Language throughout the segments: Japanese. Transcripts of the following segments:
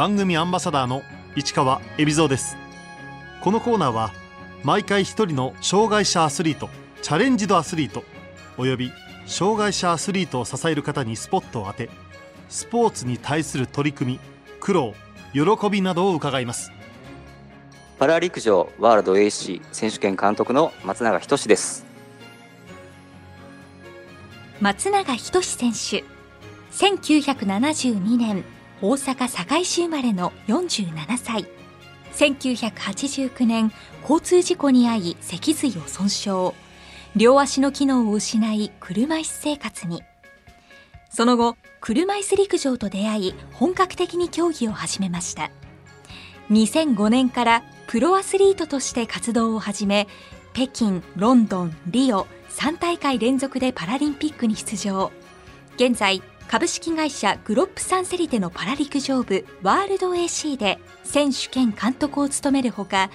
番組アンバサダーの市川恵比蔵です。このコーナーは毎回一人の障害者アスリートチャレンジドアスリートおよび障害者アスリートを支える方にスポットを当てスポーツに対する取り組み苦労喜びなどを伺います。パラ陸上ワールド AC 選手権監督の松永仁です。松永仁選手1972年大阪堺市生まれの47歳。1989年交通事故に遭い脊髄を損傷。両足の機能を失い車椅子生活に。その後車椅子陸上と出会い本格的に競技を始めました。2005年からプロアスリートとして活動を始め北京ロンドンリオ3大会連続でパラリンピックに出場。現在株式会社グロップサンセリテのパラ陸上部ワールド AC で選手兼監督を務めるほか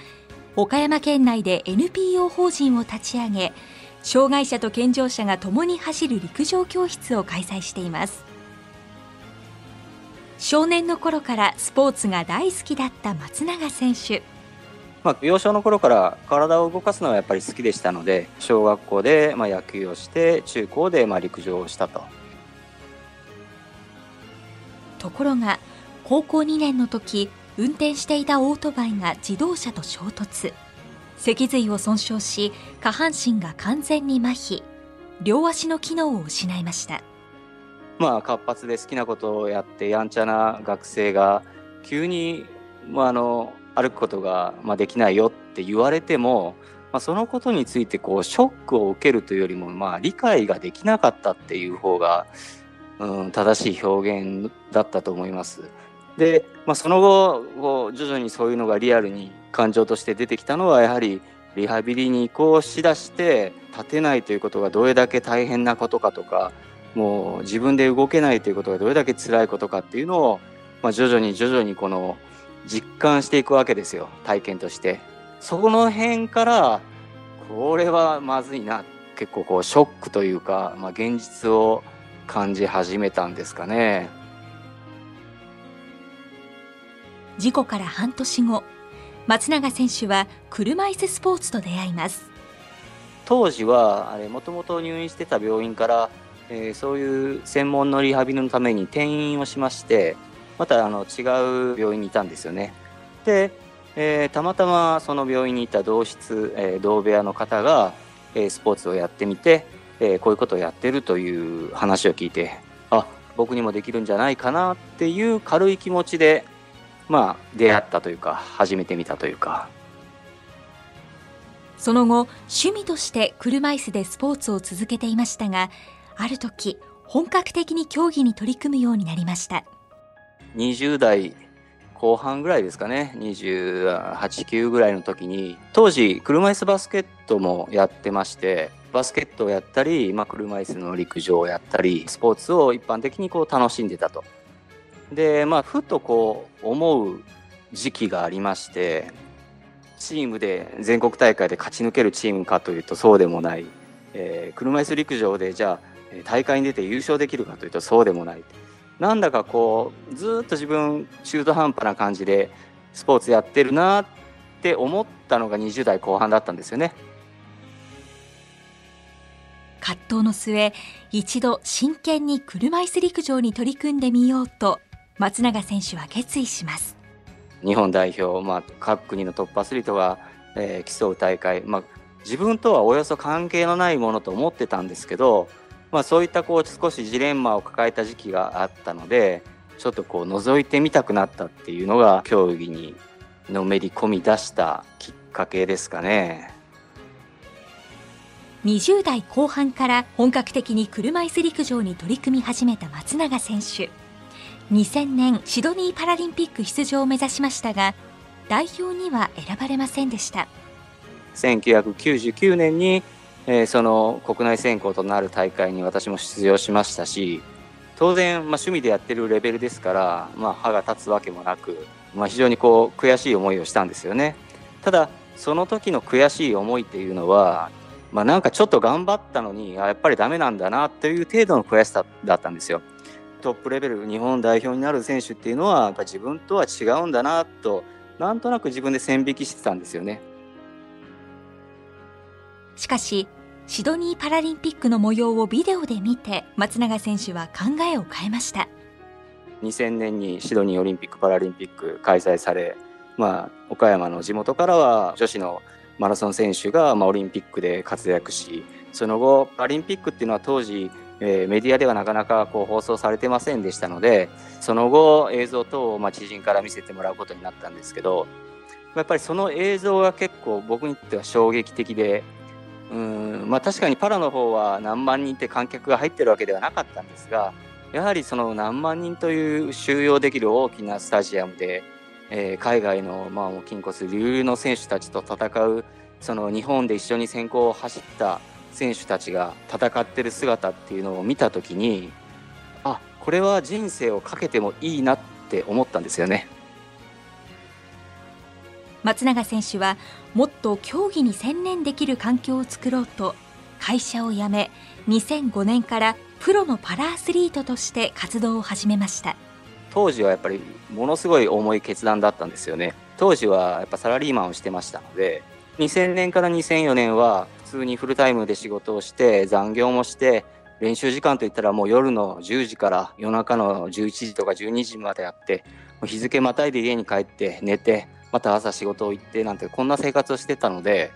岡山県内で NPO 法人を立ち上げ障害者と健常者が共に走る陸上教室を開催しています。少年の頃からスポーツが大好きだった松永選手。まあ、幼少の頃から体を動かすのはやっぱり好きでしたので小学校でまあ野球をして中高でまあ陸上をしたと。ところが高校2年の時運転していたオートバイが自動車と衝突。脊髄を損傷し下半身が完全に麻痺。両足の機能を失いました。まあ活発で好きなことをやってやんちゃな学生が急に、まあ、あの歩くことが、まあ、できないよって言われても、まあ、そのことについてこうショックを受けるというよりも、まあ、理解ができなかったっていう方が、うん、正しい表現だったと思います。で、まあ、その後こう徐々にそういうのがリアルに感情として出てきたのはやはりリハビリに移行しだして立てないということがどれだけ大変なことかとかもう自分で動けないということがどれだけ辛いことかっていうのを、まあ、徐々に徐々にこの実感していくわけですよ体験としてそこの辺からこれはまずいな結構こうショックというか、まあ、現実を感じ始めたんですかね事故から半年後松永選手は車椅子スポーツと出会います当時はあれもともと入院してた病院から、えー、そういう専門のリハビリのために転院をしましてまたあの違う病院にいたんですよね。で、えー、たまたまその病院にいた同室、えー、同部屋の方が、えー、スポーツをやってみて、えこういうことをやってるという話を聞いてあ僕にもできるんじゃないかなっていう軽い気持ちでまあ出会ったというか始めてみたというか。その後趣味として車椅子でスポーツを続けていましたがある時本格的に競技に取り組むようになりました20代後半ぐらいですかね28、9ぐらいの時に当時車椅子バスケットもやってましてバスケットをやったり、まあ、車椅子の陸上をやったりスポーツを一般的にこう楽しんでたと。でまあふとこう思う時期がありましてチームで全国大会で勝ち抜けるチームかというとそうでもない、えー、車椅子陸上でじゃあ大会に出て優勝できるかというとそうでもない。なんだかこうずっと自分中途半端な感じでスポーツやってるなって思ったのが20代後半だったんですよね。葛藤の末一度真剣に車椅子陸上に取り組んでみようと松永選手は決意します日本代表、まあ、各国のトップアスリートが、えー、競う大会、まあ、自分とはおよそ関係のないものと思ってたんですけどまあ、そういったこう少しジレンマを抱えた時期があったのでちょっとこう覗いてみたくなったっていうのが競技にのめり込み出したきっかけですかね。20代後半から本格的に車椅子陸上に取り組み始めた松永選手。2000年シドニーパラリンピック出場を目指しましたが代表には選ばれませんでした。1999年にえー、その国内選考となる大会に私も出場しましたし当然、まあ、趣味でやってるレベルですから、まあ、歯が立つわけもなく、まあ、非常にこう悔しい思いをしたんですよね。ただその時の悔しい思いっていうのは、まあ、なんかちょっと頑張ったのにやっぱりダメなんだなという程度の悔しさだったんですよ。トップレベル日本代表になる選手っていうのはやっぱ自分とは違うんだなとなんとなく自分で線引きしてたんですよね。しかしシドニーパラリンピックの模様をビデオで見て松永選手は考えを変えました。2000年にシドニーオリンピック・パラリンピック開催され、まあ、岡山の地元からは女子のマラソン選手が、まあ、オリンピックで活躍しその後パラリンピックっていうのは当時、えー、メディアではなかなかこう放送されてませんでしたのでその後映像等を、まあ、知人から見せてもらうことになったんですけどやっぱりその映像が結構僕にとっては衝撃的でうんまあ確かにパラの方は何万人って観客が入ってるわけではなかったんですがやはりその何万人という収容できる大きなスタジアムで、えー、海外の、まあ、筋骨隆々の選手たちと戦うその日本で一緒に先行を走った選手たちが戦ってる姿っていうのを見た時にあこれは人生をかけてもいいなって思ったんですよね。松永選手はもっと競技に専念できる環境を作ろうと会社を辞め2005年からプロのパラアスリートとして活動を始めました当時はやっぱりものすごい重い決断だったんですよね当時はやっぱサラリーマンをしてましたので2000年から2004年は普通にフルタイムで仕事をして残業もして練習時間といったらもう夜の10時から夜中の11時とか12時までやって日付またいで家に帰って寝てまた朝仕事を行ってなんてこんな生活をしてたので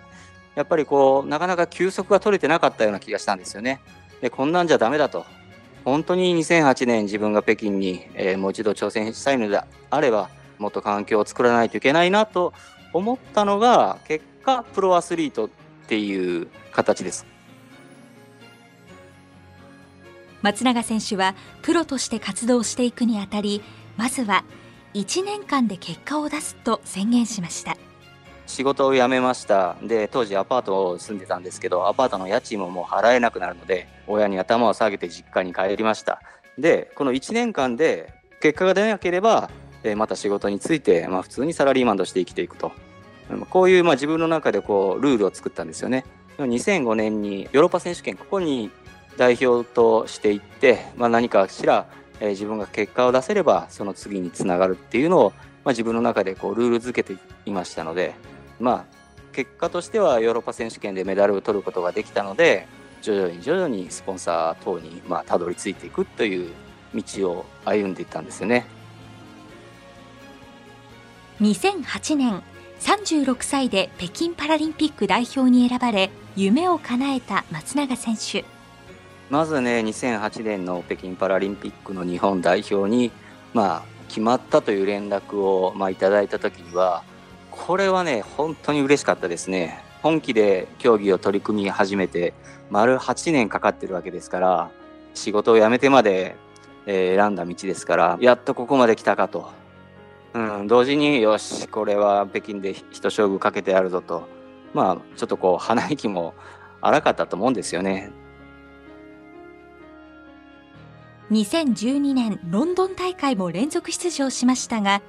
やっぱりこうなかなか休息が取れてなかったような気がしたんですよね。でこんなんじゃダメだと本当に2008年自分が北京に、えー、もう一度挑戦したいのであればもっと環境を作らないといけないなと思ったのが結果プロアスリートっていう形です。松永選手はプロとして活動していくにあたりまずは1年間で結果を出すと宣言しました。仕事を辞めました。で当時アパートを住んでたんですけどアパートの家賃ももう払えなくなるので親に頭を下げて実家に帰りました。でこの1年間で結果が出なければまた仕事について、まあ、普通にサラリーマンとして生きていくと。こういうまあ自分の中でこうルールを作ったんですよね。2005年にヨーロッパ選手権ここに代表としていって、まあ、何かしら自分が結果を出せればその次につながるっていうのを、まあ、自分の中でこうルール付けていましたのでまあ、結果としてはヨーロッパ選手権でメダルを取ることができたので徐々に徐々にスポンサー等にまあたどり着いていくという道を歩んでいったんですよね2008年36歳で北京パラリンピック代表に選ばれ夢を叶えた松永選手まずね2008年の北京パラリンピックの日本代表に、まあ、決まったという連絡を、まあ、いただいた時にはこれはね、本当に嬉しかったですね。本気で競技を取り組み始めて、丸8年かかってるわけですから、仕事を辞めてまで、選んだ道ですから、やっとここまで来たかと。うん、同時に、よし、これは北京で一勝負かけてやるぞと。まあ、ちょっとこう、鼻息も荒かったと思うんですよね。2012年ロンドン大会も連続出場しましたが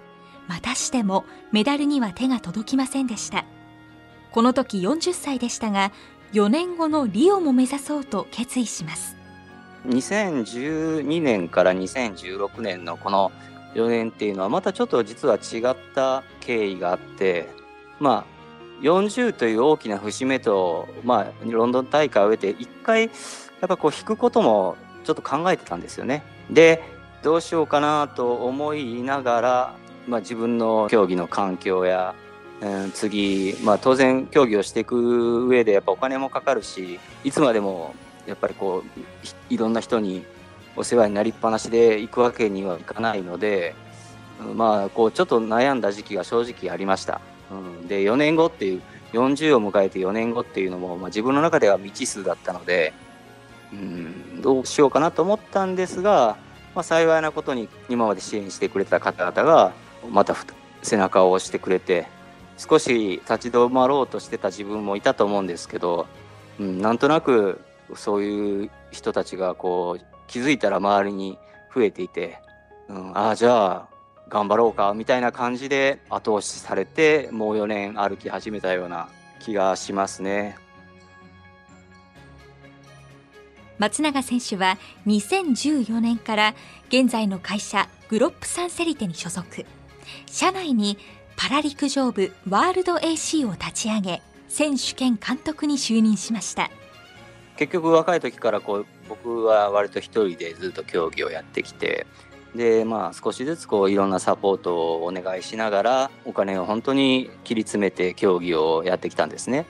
またしてもメダルには手が届きませんでしたこの時40歳でしたが4年後のリオも目指そうと決意します2012年から2016年のこの4年っていうのはまたちょっと実は違った経緯があってまあ40という大きな節目と、まあ、ロンドン大会を終えて一回やっぱこう引くこともちょっと考えてたんですよね。でどうしようかなと思いながらまあ、自分の競技の環境や、うん、次、まあ、当然競技をしていく上でやっぱお金もかかるしいつまでもやっぱりこういろんな人にお世話になりっぱなしで行くわけにはいかないので、まあ、こうちょっと悩んだ時期が正直ありました。うん、で4年後っていう40を迎えて4年後っていうのも、まあ、自分の中では未知数だったので、うん、どうしようかなと思ったんですが、まあ、幸いなことに今まで支援してくれた方々がまた背中を押してくれて少し立ち止まろうとしてた自分もいたと思うんですけど、うん、なんとなくそういう人たちがこう気づいたら周りに増えていて、うん、ああじゃあ頑張ろうかみたいな感じで後押しされてもう4年歩き始めたような気がしますね。松永選手は2014年から現在の会社グロップサンセリテに所属社内にパラ陸上部ワールド AC を立ち上げ選手兼監督に就任しました結局若い時からこう僕は割と一人でずっと競技をやってきてでまあ少しずつこういろんなサポートをお願いしながらお金を本当に切り詰めて競技をやってきたんですね。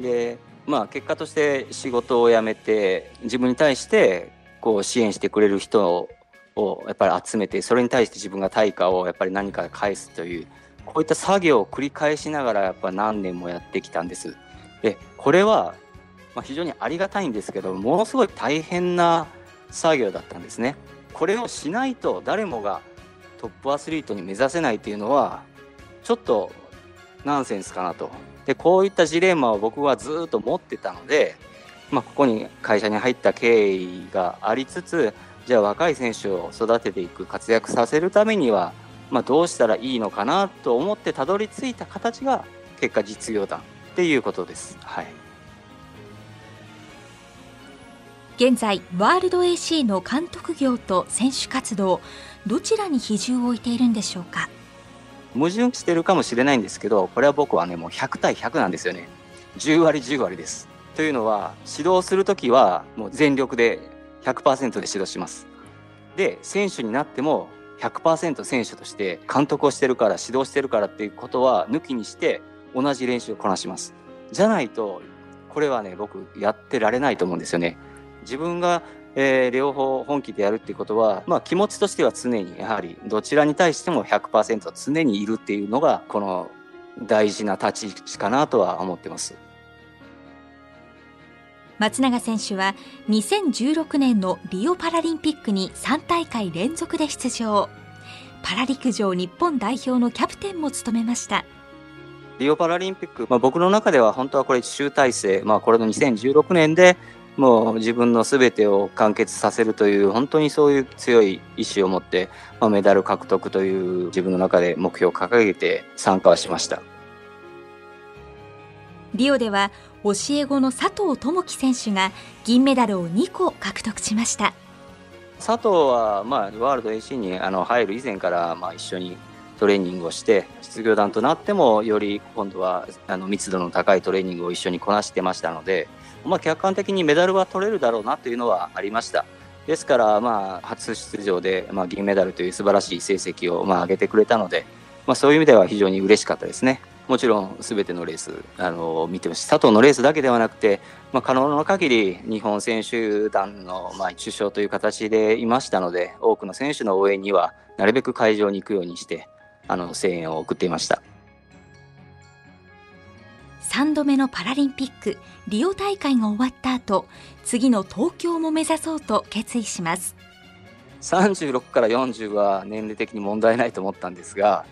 でまあ結果として仕事を辞めて自分に対してこう支援してくれる人をやっぱり集めてそれに対して自分が対価をやっぱり何か返すというこういった作業を繰り返しながらやっぱ何年もやってきたんです。でこれはま非常にありがたいんですけどものすごい大変な作業だったんですね。これをしないと誰もがトップアスリートに目指せないっていうのはちょっとナンセンスかなと。でこういったジレンマを僕はずっと持ってたので、まあ、ここに会社に入った経緯がありつつじゃあ若い選手を育てていく活躍させるためには、まあ、どうしたらいいのかなと思ってたどり着いた形が結果実業団っていうことです。はい。現在ワールド AC の監督業と選手活動どちらに比重を置いているんでしょうか？矛盾してるかもしれないんですけどこれは僕はねもう100対100なんですよね。10割10割です。というのは指導する時はもう全力で100%で指導します。で選手になっても100%選手として監督をしてるから指導してるからっていうことは抜きにして同じ練習をこなしますじゃないとこれはね僕やってられないと思うんですよね自分が、えー、両方本気でやるっていうことは、まあ、気持ちとしては常にやはりどちらに対しても100%常にいるっていうのがこの大事な立ち位置かなとは思ってます。松永選手は2016年のリオパラリンピックに3大会連続で出場。パラ陸上日本代表のキャプテンも務めました。リオパラリンピック、まあ、僕の中では本当はこれ集大成、まあ、これの2016年でもう自分の全てを完結させるという本当にそういう強い意志を持って、まあ、メダル獲得という自分の中で目標を掲げて参加はしました。リオでは教え子の佐藤智樹選手が銀メダルを2個獲得しました佐藤は、まあ、ワールド AC にあの入る以前から、まあ、一緒にトレーニングをして実業団となってもより今度はあの密度の高いトレーニングを一緒にこなしてましたのでまあ、客観的にメダルは取れるだろうなというのはありました。ですから、まあ、初出場で、まあ、銀メダルという素晴らしい成績を、まあ、上げてくれたので、まあ、そういう意味では非常に嬉しかったですね。もちろん、すべてのレース、あの見てますし、佐藤のレースだけではなくて、まあ、可能な限り日本選手団の、まあ、首相という形でいましたので、多くの選手の応援には、なるべく会場に行くようにして、あの声援を送っていました。3度目のパラリンピックリオ大会が終わった後次の東京も目指そうと決意します36から40は年齢的に問題ないと思ったんですが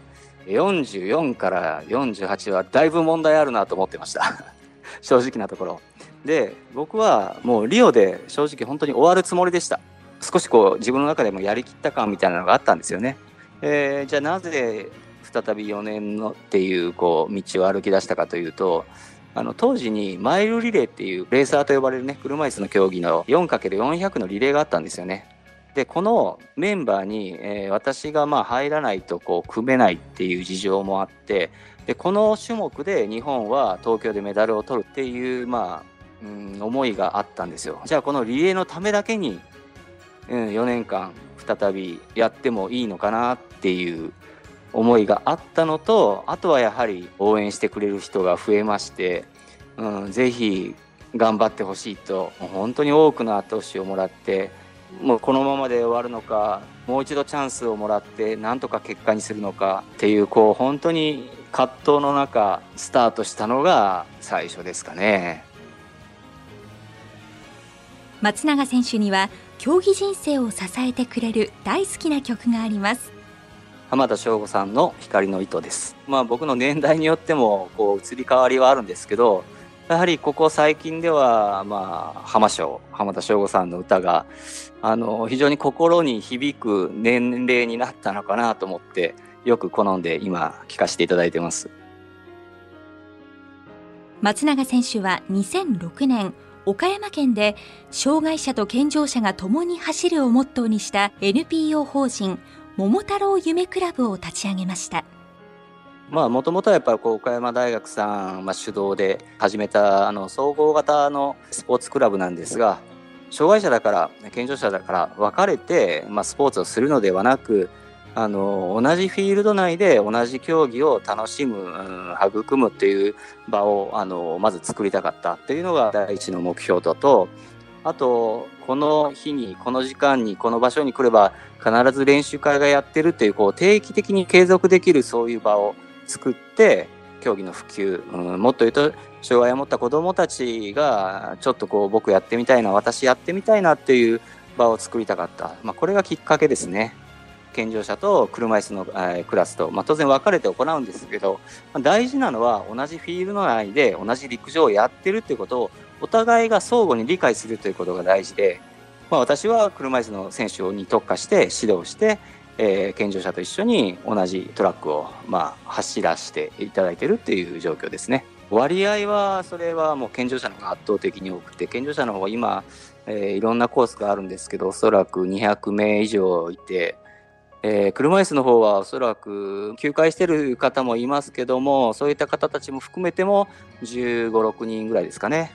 44から48はだいぶ問題あるなと思ってました。正直なところ。で僕はもうリオで正直本当に終わるつもりでした。少しこう自分の中でもやりきった感みたいなのがあったんですよね、えー、じゃあなぜ再び4年のっていうこう道を歩き出したかというとあの当時にマイルリレーっていうレーサーと呼ばれるね車椅子の競技の 4×400 のリレーがあったんですよね。でこのメンバーに、えー、私がまあ入らないとこう組めないっていう事情もあってでこの種目で日本は東京でメダルを取るっていう、まあうん、思いがあったんですよ。じゃあこのリレーのためだけに、うん、4年間再びやってもいいのかなっていう思いがあったのとあとはやはり応援してくれる人が増えまして、うん、ぜひ頑張ってほしいと本当に多くの後押しをもらってもうこのままで終わるのかもう一度チャンスをもらってなんとか結果にするのかっていうこう本当に葛藤の中スタートしたのが最初ですかね松永選手には競技人生を支えてくれる大好きな曲があります浜田省吾さんの光の糸です。まあ僕の年代によってもこう移り変わりはあるんですけど、やはりここ最近では、まあ、浜省、浜田省吾さんの歌が、あの、非常に心に響く年齢になったのかなと思って、よく好んで今、聴かせていただいてます。松永選手は2006年、岡山県で障害者と健常者が共に走るをモットーにした NPO 法人桃太郎夢クラブを立ち上げましたまあもともとはやっぱりこう岡山大学さん、まあ、主導で始めたあの総合型のスポーツクラブなんですが障害者だから健常者だから分かれて、まあ、スポーツをするのではなくあの同じフィールド内で同じ競技を楽しむ、うん、育むっていう場をあのまず作りたかったっていうのが第一の目標だとあとこの日にこの時間にこの場所に来れば必ず練習会がやってるっていうこう定期的に継続できるそういう場を作って競技の普及、うん、もっと言うと障害を持った子どもたちがちょっとこう僕やってみたいな私やってみたいなっていう場を作りたかった、まあ、これがきっかけですね。健常者と車椅子の、え、クラスと、まあ、当然分かれて行うんですけど、まあ、大事なのは同じフィールド内で同じ陸上をやってるっていうことをお互いが相互に理解するということが大事で、まあ、私は車椅子の選手に特化して指導して、えー、健常者と一緒に同じトラックを、まあ、走らせていただいているっていう状況ですね。割合はそれはもう健常者の方が圧倒的に多くて健常者の方が今、えー、いろんなコースがあるんですけどおそらく200名以上いてえー、車椅子の方はおそらく休会してる方もいますけどもそういった方たちも含めても1 5 6人ぐらいですかね、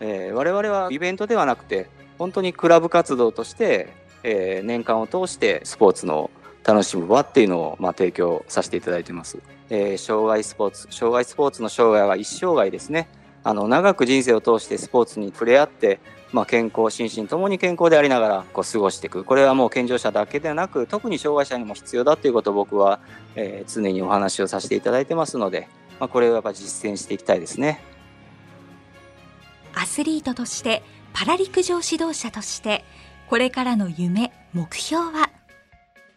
えー、我々はイベントではなくて本当にクラブ活動として、えー、年間を通してスポーツの楽しむ場っていうのを、まあ、提供させていただいてます、えー、障害スポーツ障害スポーツの障害は一生涯ですね。あの長く人生を通してスポーツに触れ合ってまあ、健康心身ともに健康でありながらこう過ごしていく。これはもう健常者だけでなく特に障害者にも必要だということを僕は、えー、常にお話をさせていただいてますので、まあ、これをやっぱ実践していきたいですね。アスリートとしてパラ陸上指導者としてこれからの夢目標は？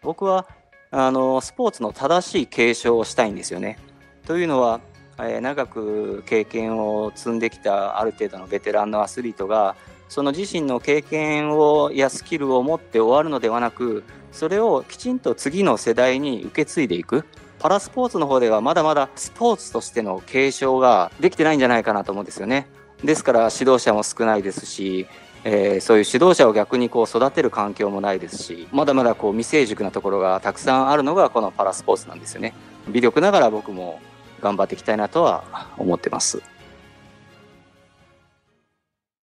僕はあのスポーツの正しい継承をしたいんですよね。というのは、えー、長く経験を積んできたある程度のベテランのアスリートがその自身の経験をやスキルを持って終わるのではなくそれをきちんと次の世代に受け継いでいく。パラスポーツの方ではまだまだスポーツとしての継承ができてないんじゃないかなと思うんですよね。ですから指導者も少ないですし、えー、そういう指導者を逆にこう育てる環境もないですしまだまだこう未成熟なところがたくさんあるのがこのパラスポーツなんですよね微力ながら僕も頑張っていきたいなとは思ってます。